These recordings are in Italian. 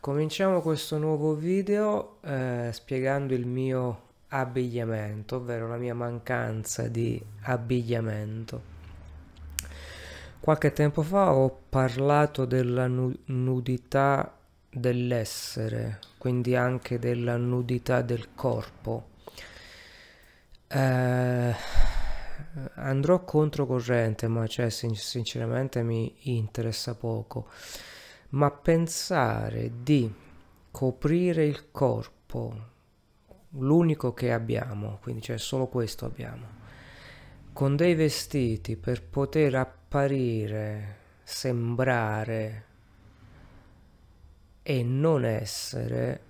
Cominciamo questo nuovo video eh, spiegando il mio abbigliamento, ovvero la mia mancanza di abbigliamento. Qualche tempo fa ho parlato della nu nudità dell'essere, quindi anche della nudità del corpo. Eh, andrò controcorrente, ma cioè, sin sinceramente mi interessa poco ma pensare di coprire il corpo, l'unico che abbiamo, quindi cioè solo questo abbiamo, con dei vestiti per poter apparire, sembrare e non essere,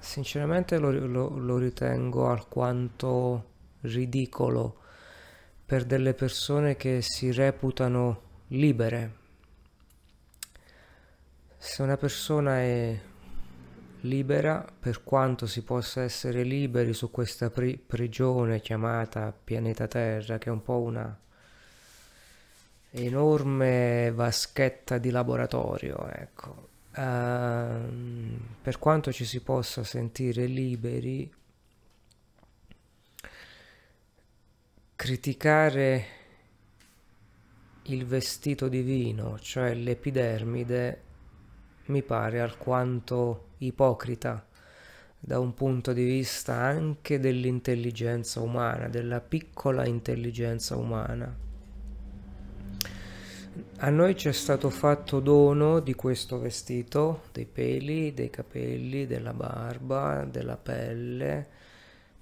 sinceramente lo, lo, lo ritengo alquanto ridicolo per delle persone che si reputano libere se una persona è libera, per quanto si possa essere liberi su questa pri prigione chiamata pianeta Terra, che è un po' una enorme vaschetta di laboratorio, ecco. Uh, per quanto ci si possa sentire liberi, criticare il vestito divino, cioè l'epidermide, mi pare alquanto ipocrita da un punto di vista anche dell'intelligenza umana, della piccola intelligenza umana. A noi ci è stato fatto dono di questo vestito, dei peli, dei capelli, della barba, della pelle,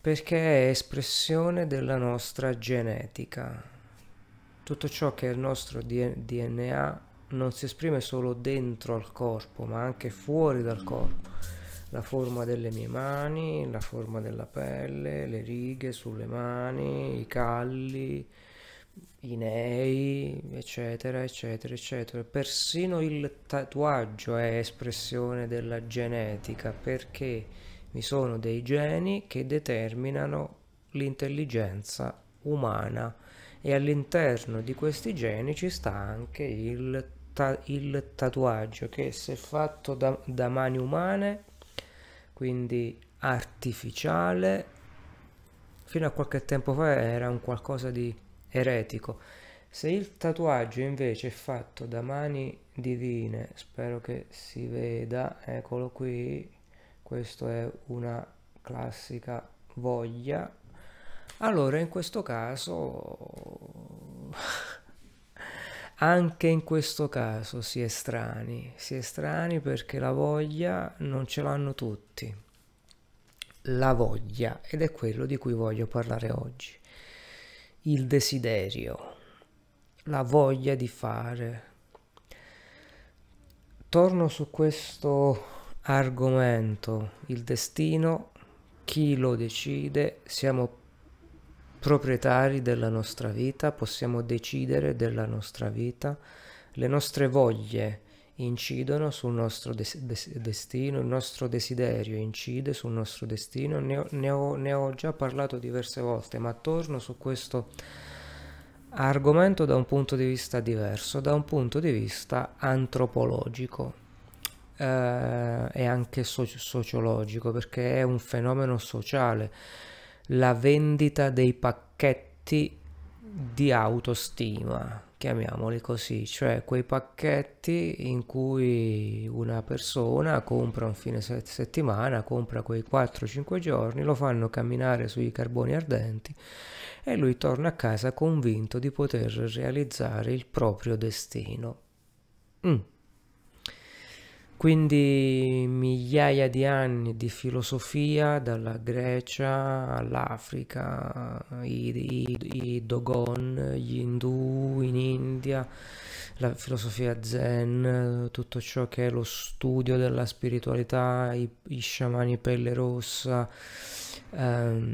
perché è espressione della nostra genetica. Tutto ciò che è il nostro DNA non si esprime solo dentro al corpo, ma anche fuori dal corpo. La forma delle mie mani, la forma della pelle, le righe sulle mani, i calli, i nei, eccetera, eccetera, eccetera. Persino il tatuaggio è espressione della genetica perché vi sono dei geni che determinano l'intelligenza umana e all'interno di questi geni ci sta anche il ta il tatuaggio che se fatto da, da mani umane, quindi artificiale, fino a qualche tempo fa era un qualcosa di eretico. Se il tatuaggio invece è fatto da mani divine, spero che si veda, eccolo qui, questo è una classica voglia, allora in questo caso anche in questo caso si è strani, si è strani perché la voglia non ce l'hanno tutti. La voglia, ed è quello di cui voglio parlare oggi. Il desiderio, la voglia di fare. Torno su questo argomento, il destino, chi lo decide, siamo proprietari della nostra vita, possiamo decidere della nostra vita, le nostre voglie incidono sul nostro des- des- destino, il nostro desiderio incide sul nostro destino, ne ho, ne, ho, ne ho già parlato diverse volte, ma torno su questo argomento da un punto di vista diverso, da un punto di vista antropologico eh, e anche so- sociologico, perché è un fenomeno sociale la vendita dei pacchetti di autostima, chiamiamoli così, cioè quei pacchetti in cui una persona compra un fine settimana, compra quei 4-5 giorni, lo fanno camminare sui carboni ardenti e lui torna a casa convinto di poter realizzare il proprio destino. Mm. Quindi migliaia di anni di filosofia dalla Grecia all'Africa, i, i, i, Dogon, gli Hindu in India, la filosofia zen, tutto ciò che è lo studio della spiritualità, i, i sciamani pelle rossa, ehm,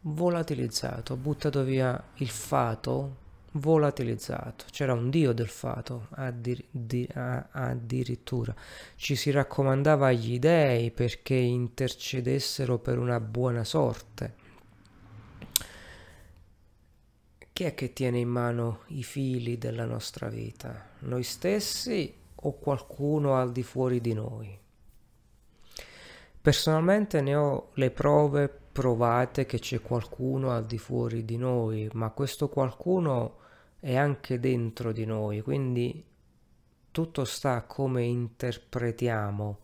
volatilizzato, buttato via il fato volatilizzato. C'era un dio del fato addir- di- addirittura. Ci si raccomandava agli dei perché intercedessero per una buona sorte. Chi è che tiene in mano i fili della nostra vita? Noi stessi o qualcuno al di fuori di noi. Personalmente ne ho le prove provate che c'è qualcuno al di fuori di noi, ma questo qualcuno è anche dentro di noi, quindi tutto sta come interpretiamo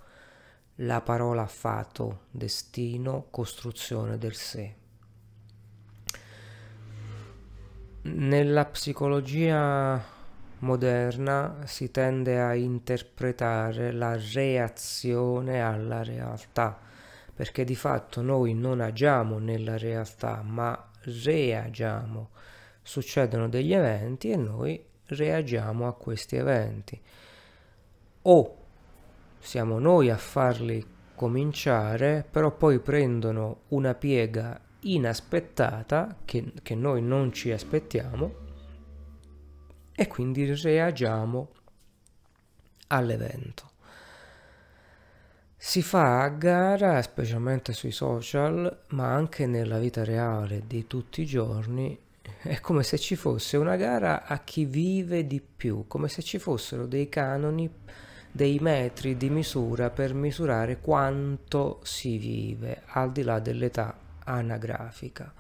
la parola fato, destino, costruzione del sé. Nella psicologia moderna si tende a interpretare la reazione alla realtà, perché di fatto noi non agiamo nella realtà, ma reagiamo. Succedono degli eventi e noi reagiamo a questi eventi. O siamo noi a farli cominciare, però poi prendono una piega inaspettata che, che noi non ci aspettiamo e quindi reagiamo all'evento. Si fa a gara, specialmente sui social, ma anche nella vita reale di tutti i giorni, è come se ci fosse una gara a chi vive di più, come se ci fossero dei canoni, dei metri di misura per misurare quanto si vive, al di là dell'età anagrafica.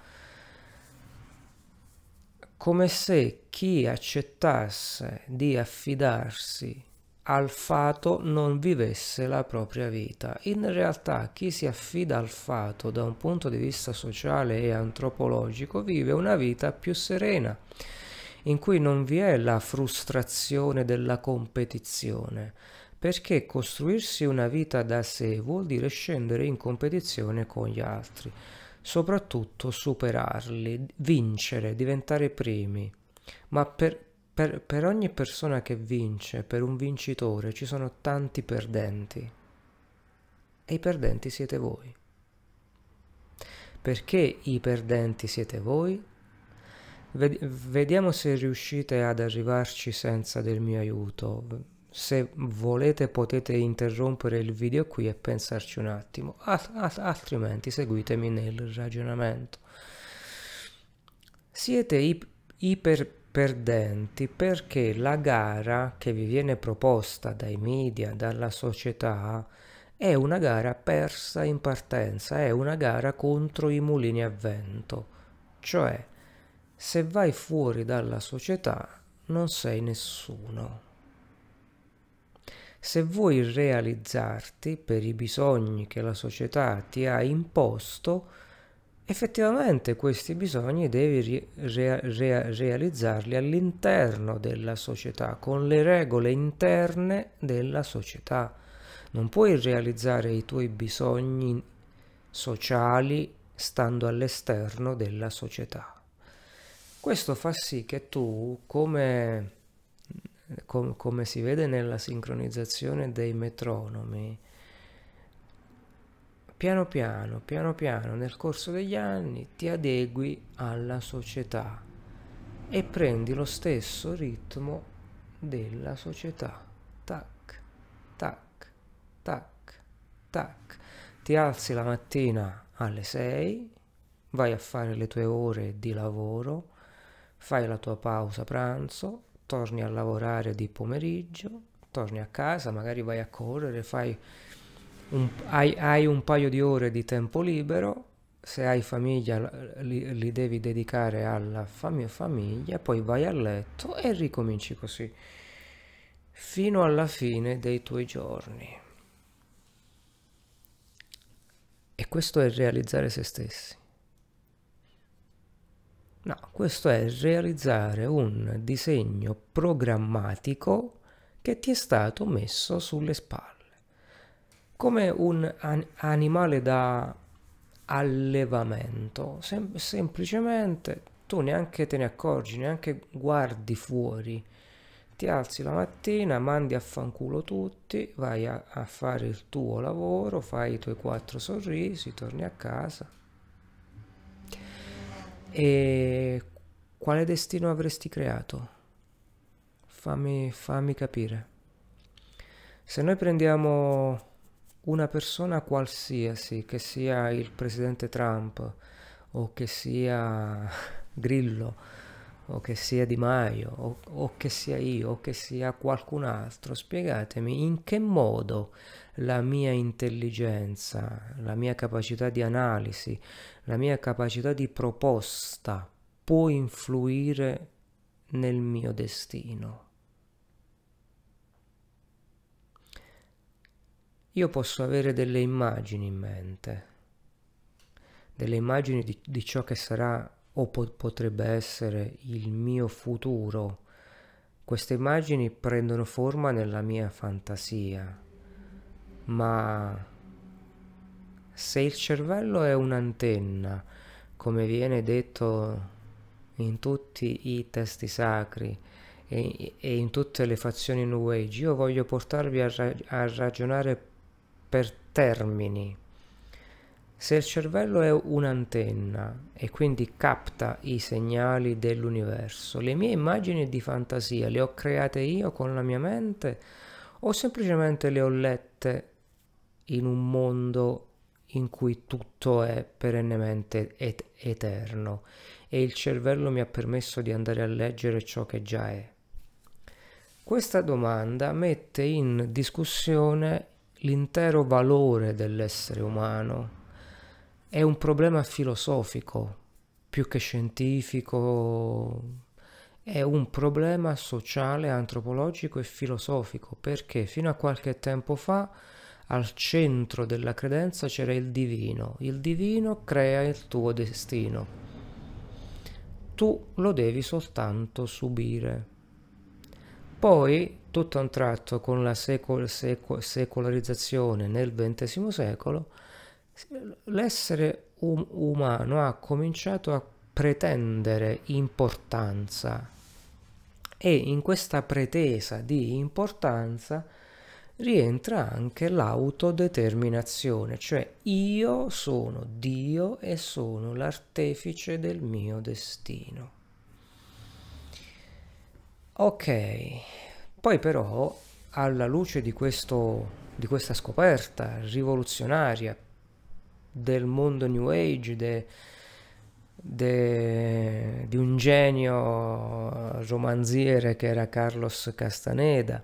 Come se chi accettasse di affidarsi al fato non vivesse la propria vita. In realtà chi si affida al fato da un punto di vista sociale e antropologico vive una vita più serena, in cui non vi è la frustrazione della competizione, perché costruirsi una vita da sé vuol dire scendere in competizione con gli altri soprattutto superarli, vincere, diventare primi. Ma per, per, per ogni persona che vince, per un vincitore, ci sono tanti perdenti. E i perdenti siete voi. Perché i perdenti siete voi? Vediamo se riuscite ad arrivarci senza del mio aiuto se volete potete interrompere il video qui e pensarci un attimo, altrimenti seguitemi nel ragionamento. Siete ip- iperperdenti perché la gara che vi viene proposta dai media, dalla società, è una gara persa in partenza, è una gara contro i mulini a vento. Cioè, se vai fuori dalla società non sei nessuno. Se vuoi realizzarti per i bisogni che la società ti ha imposto, effettivamente questi bisogni devi re- re- realizzarli all'interno della società, con le regole interne della società. Non puoi realizzare i tuoi bisogni sociali stando all'esterno della società. Questo fa sì che tu, come com- come si vede nella sincronizzazione dei metronomi, piano piano, piano piano, nel corso degli anni ti adegui alla società e prendi lo stesso ritmo della società. Tac, tac, tac, tac. Ti alzi la mattina alle 6, vai a fare le tue ore di lavoro, fai la tua pausa pranzo, torni a lavorare di pomeriggio, torni a casa, magari vai a correre, fai un, hai, hai, un paio di ore di tempo libero, se hai famiglia li, li devi dedicare alla fam- famiglia, poi vai a letto e ricominci così fino alla fine dei tuoi giorni. E questo è realizzare se stessi. No, questo è realizzare un disegno programmatico che ti è stato messo sulle spalle. Come un an- animale da allevamento. Sem- semplicemente tu neanche te ne accorgi, neanche guardi fuori. Ti alzi la mattina, mandi a fanculo tutti, vai a, a fare il tuo lavoro, fai i tuoi quattro sorrisi, torni a casa e quale destino avresti creato? Fammi, fammi capire. Se noi prendiamo una persona qualsiasi, che sia il presidente Trump o che sia Grillo o che sia Di Maio, o, o che sia io, o che sia qualcun altro, spiegatemi in che modo la mia intelligenza, la mia capacità di analisi, la mia capacità di proposta può influire nel mio destino. Io posso avere delle immagini in mente, delle immagini di, di ciò che sarà o po- potrebbe essere il mio futuro. Queste immagini prendono forma nella mia fantasia, ma se il cervello è un'antenna, come viene detto in tutti i testi sacri e, e in tutte le fazioni New Age, io voglio portarvi a, ra- a ragionare per termini se il cervello è un'antenna e quindi capta i segnali dell'universo, le mie immagini di fantasia le ho create io con la mia mente o semplicemente le ho lette in un mondo in cui tutto è perennemente et- eterno e il cervello mi ha permesso di andare a leggere ciò che già è? Questa domanda mette in discussione l'intero valore dell'essere umano è un problema filosofico più che scientifico, è un problema sociale, antropologico e filosofico, perché fino a qualche tempo fa al centro della credenza c'era il divino, il divino crea il tuo destino, tu lo devi soltanto subire. Poi, tutto a un tratto, con la secol- secol- secolarizzazione nel XX secolo, l'essere um- umano ha cominciato a pretendere importanza e in questa pretesa di importanza rientra anche l'autodeterminazione, cioè io sono Dio e sono l'artefice del mio destino. Ok, poi però alla luce di, questo, di questa scoperta rivoluzionaria del mondo New Age, de, de, di un genio romanziere che era Carlos Castaneda,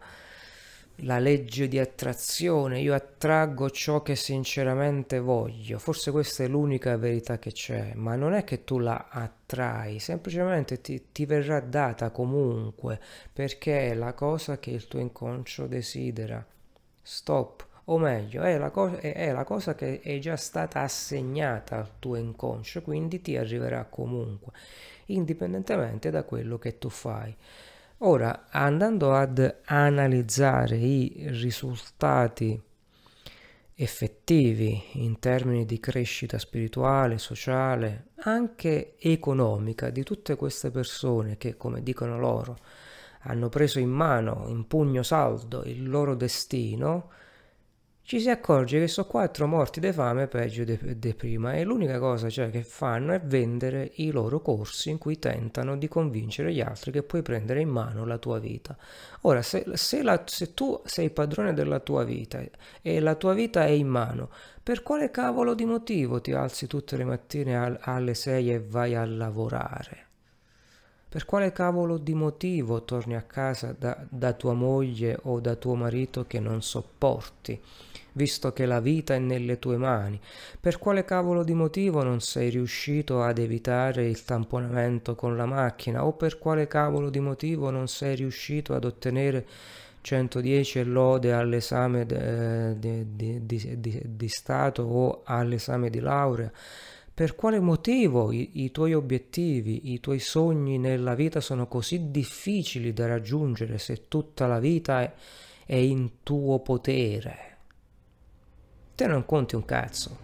la legge di attrazione, io attraggo ciò che sinceramente voglio, forse questa è l'unica verità che c'è, ma non è che tu la attrai, semplicemente ti, ti verrà data comunque, perché è la cosa che il tuo inconscio desidera. Stop o meglio è la, cosa, è la cosa che è già stata assegnata al tuo inconscio, quindi ti arriverà comunque, indipendentemente da quello che tu fai. Ora, andando ad analizzare i risultati effettivi in termini di crescita spirituale, sociale, anche economica di tutte queste persone che, come dicono loro, hanno preso in mano, in pugno saldo, il loro destino, ci si accorge che sono quattro morti di fame peggio di prima e l'unica cosa cioè, che fanno è vendere i loro corsi in cui tentano di convincere gli altri che puoi prendere in mano la tua vita. Ora, se, se, la, se tu sei padrone della tua vita e la tua vita è in mano, per quale cavolo di motivo ti alzi tutte le mattine al, alle 6 e vai a lavorare? Per quale cavolo di motivo torni a casa da, da tua moglie o da tuo marito che non sopporti? visto che la vita è nelle tue mani. Per quale cavolo di motivo non sei riuscito ad evitare il tamponamento con la macchina o per quale cavolo di motivo non sei riuscito ad ottenere 110 e lode all'esame di, di, di, di Stato o all'esame di laurea? Per quale motivo i, i, tuoi obiettivi, i tuoi sogni nella vita sono così difficili da raggiungere se tutta la vita è, è in tuo potere? te non conti un cazzo.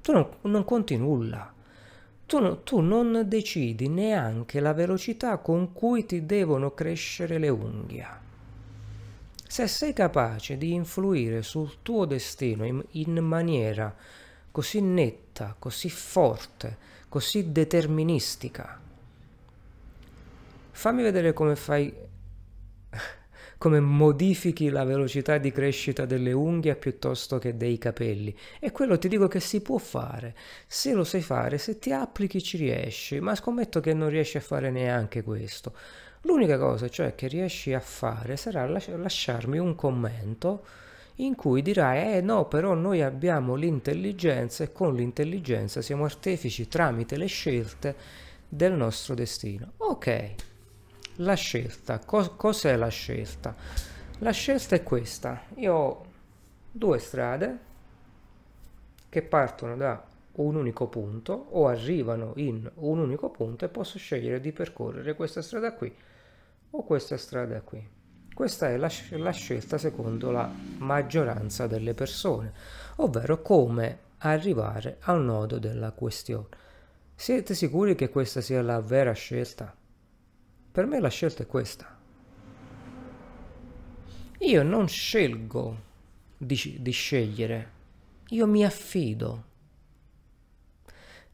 Tu non, non conti nulla. Tu, no, tu non decidi neanche la velocità con cui ti devono crescere le unghie. Se sei capace di influire sul tuo destino in, in maniera così netta, così forte, così deterministica, fammi vedere come fai come modifichi la velocità di crescita delle unghie piuttosto che dei capelli. E quello ti dico che si può fare. Se lo sai fare, se ti applichi ci riesci, ma scommetto che non riesci a fare neanche questo. L'unica cosa cioè che riesci a fare sarà lasciarmi un commento in cui dirai eh no però noi abbiamo l'intelligenza e con l'intelligenza siamo artefici tramite le scelte del nostro destino. Ok, la scelta, Cos- cos'è la scelta? La scelta è questa, io ho due strade che partono da un unico punto o arrivano in un unico punto e posso scegliere di percorrere questa strada qui o questa strada qui. Questa è la, la scelta secondo la maggioranza delle persone, ovvero come arrivare al nodo della questione. Siete sicuri che questa sia la vera scelta? Per me la scelta è questa. Io non scelgo di, di scegliere, io mi affido.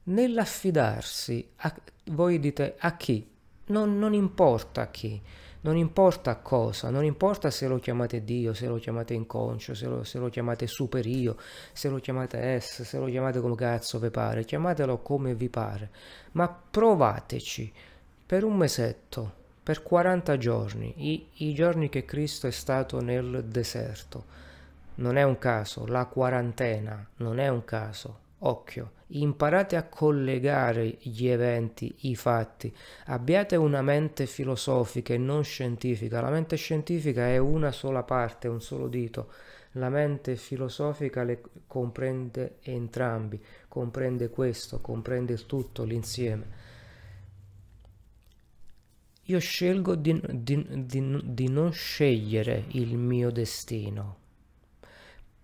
Nell'affidarsi, a, voi dite a chi? Non, non importa a chi non importa cosa, non importa se lo chiamate Dio, se lo chiamate inconscio, se lo, se lo chiamate superio, se lo chiamate S, se lo chiamate come cazzo vi pare, chiamatelo come vi pare, ma provateci per un mesetto, per 40 giorni, i, i giorni che Cristo è stato nel deserto. Non è un caso, la quarantena non è un caso, occhio imparate a collegare gli eventi, i fatti, abbiate una mente filosofica e non scientifica. La mente scientifica è una sola parte, un solo dito. La mente filosofica le comprende entrambi, comprende questo, comprende il tutto, l'insieme. Io scelgo di, di, di, di non scegliere il mio destino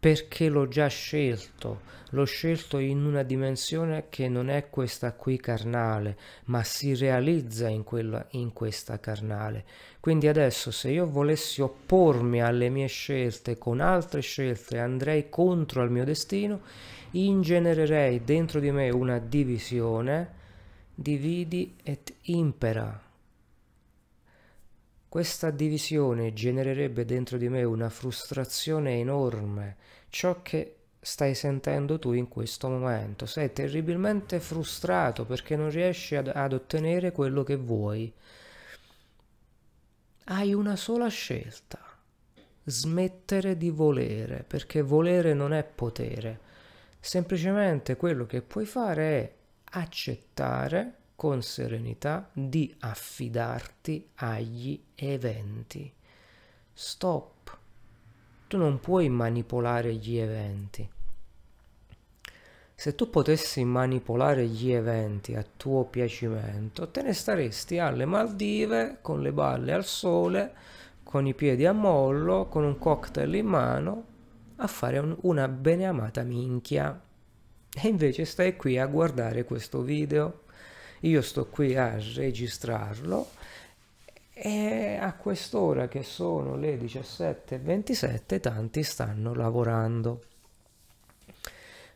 perché l'ho già scelto, l'ho scelto in una dimensione che non è questa qui carnale, ma si realizza in, quella, in questa carnale. Quindi adesso se io volessi oppormi alle mie scelte con altre scelte, andrei contro al mio destino, ingenererei dentro di me una divisione, dividi et impera. Questa divisione genererebbe dentro di me una frustrazione enorme, ciò che stai sentendo tu in questo momento. Sei terribilmente frustrato perché non riesci ad, ad ottenere quello che vuoi. Hai una sola scelta. Smettere di volere, perché volere non è potere. Semplicemente quello che puoi fare è accettare con serenità di affidarti agli eventi. Stop. Tu non puoi manipolare gli eventi. Se tu potessi manipolare gli eventi a tuo piacimento, te ne staresti alle Maldive con le balle al sole, con i piedi a mollo, con un cocktail in mano, a fare un, una beneamata minchia. E invece stai qui a guardare questo video io sto qui a registrarlo e a quest'ora che sono le 17.27 tanti stanno lavorando.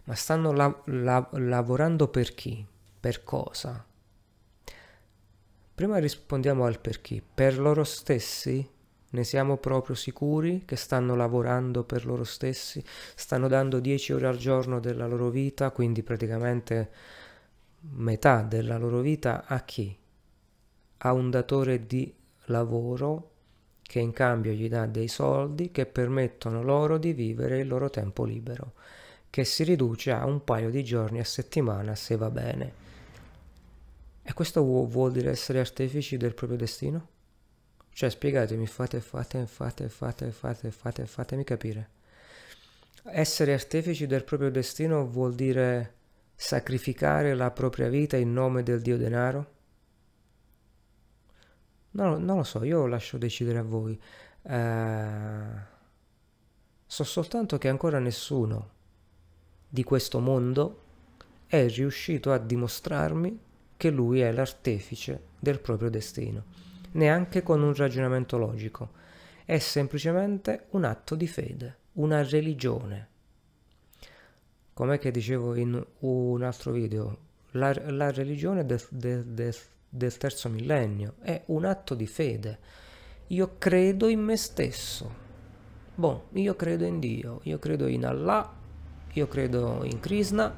Ma stanno la la lavorando per chi? Per cosa? Prima rispondiamo al per chi. Per loro stessi? Ne siamo proprio sicuri che stanno lavorando per loro stessi? Stanno dando 10 ore al giorno della loro vita, quindi praticamente metà della loro vita a chi? A un datore di lavoro che in cambio gli dà dei soldi che permettono loro di vivere il loro tempo libero, che si riduce a un paio di giorni a settimana se va bene. E questo vuol dire essere artefici del proprio destino? Cioè, spiegatemi, fate, fate, fate, fate, fate, fate, fatemi capire. Essere artefici del proprio destino vuol dire sacrificare la propria vita in nome del dio denaro? No, non lo so, io lascio decidere a voi. Uh, so soltanto che ancora nessuno di questo mondo è riuscito a dimostrarmi che lui è l'artefice del proprio destino, neanche con un ragionamento logico. È semplicemente un atto di fede, una religione, com'è che dicevo in un altro video, la, la religione del, del, del, del terzo millennio è un atto di fede. io credo in me stesso. Boh, io credo in Dio, io credo in Allah, io credo in Krishna,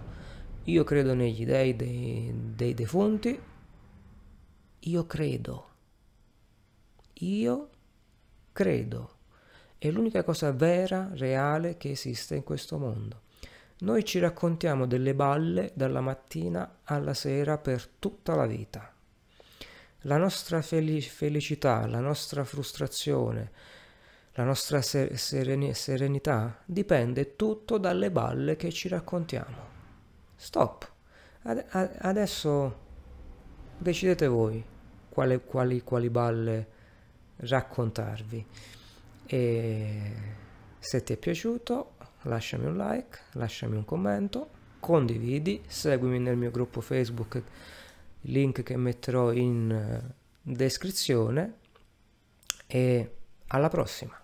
io credo negli dei dei, dei defunti, io credo. Io credo. È l'unica cosa vera, reale che esiste in questo mondo. Noi ci raccontiamo delle balle dalla mattina alla sera per tutta la vita. La nostra felicità, la nostra frustrazione, la nostra sereni- serenità dipende tutto dalle balle che ci raccontiamo. Stop. Ad- adesso decidete voi quali, quali, quali balle raccontarvi. E se ti è piaciuto, lasciami un like, lasciami un commento, condividi, seguimi nel mio gruppo Facebook, link che metterò in descrizione e alla prossima.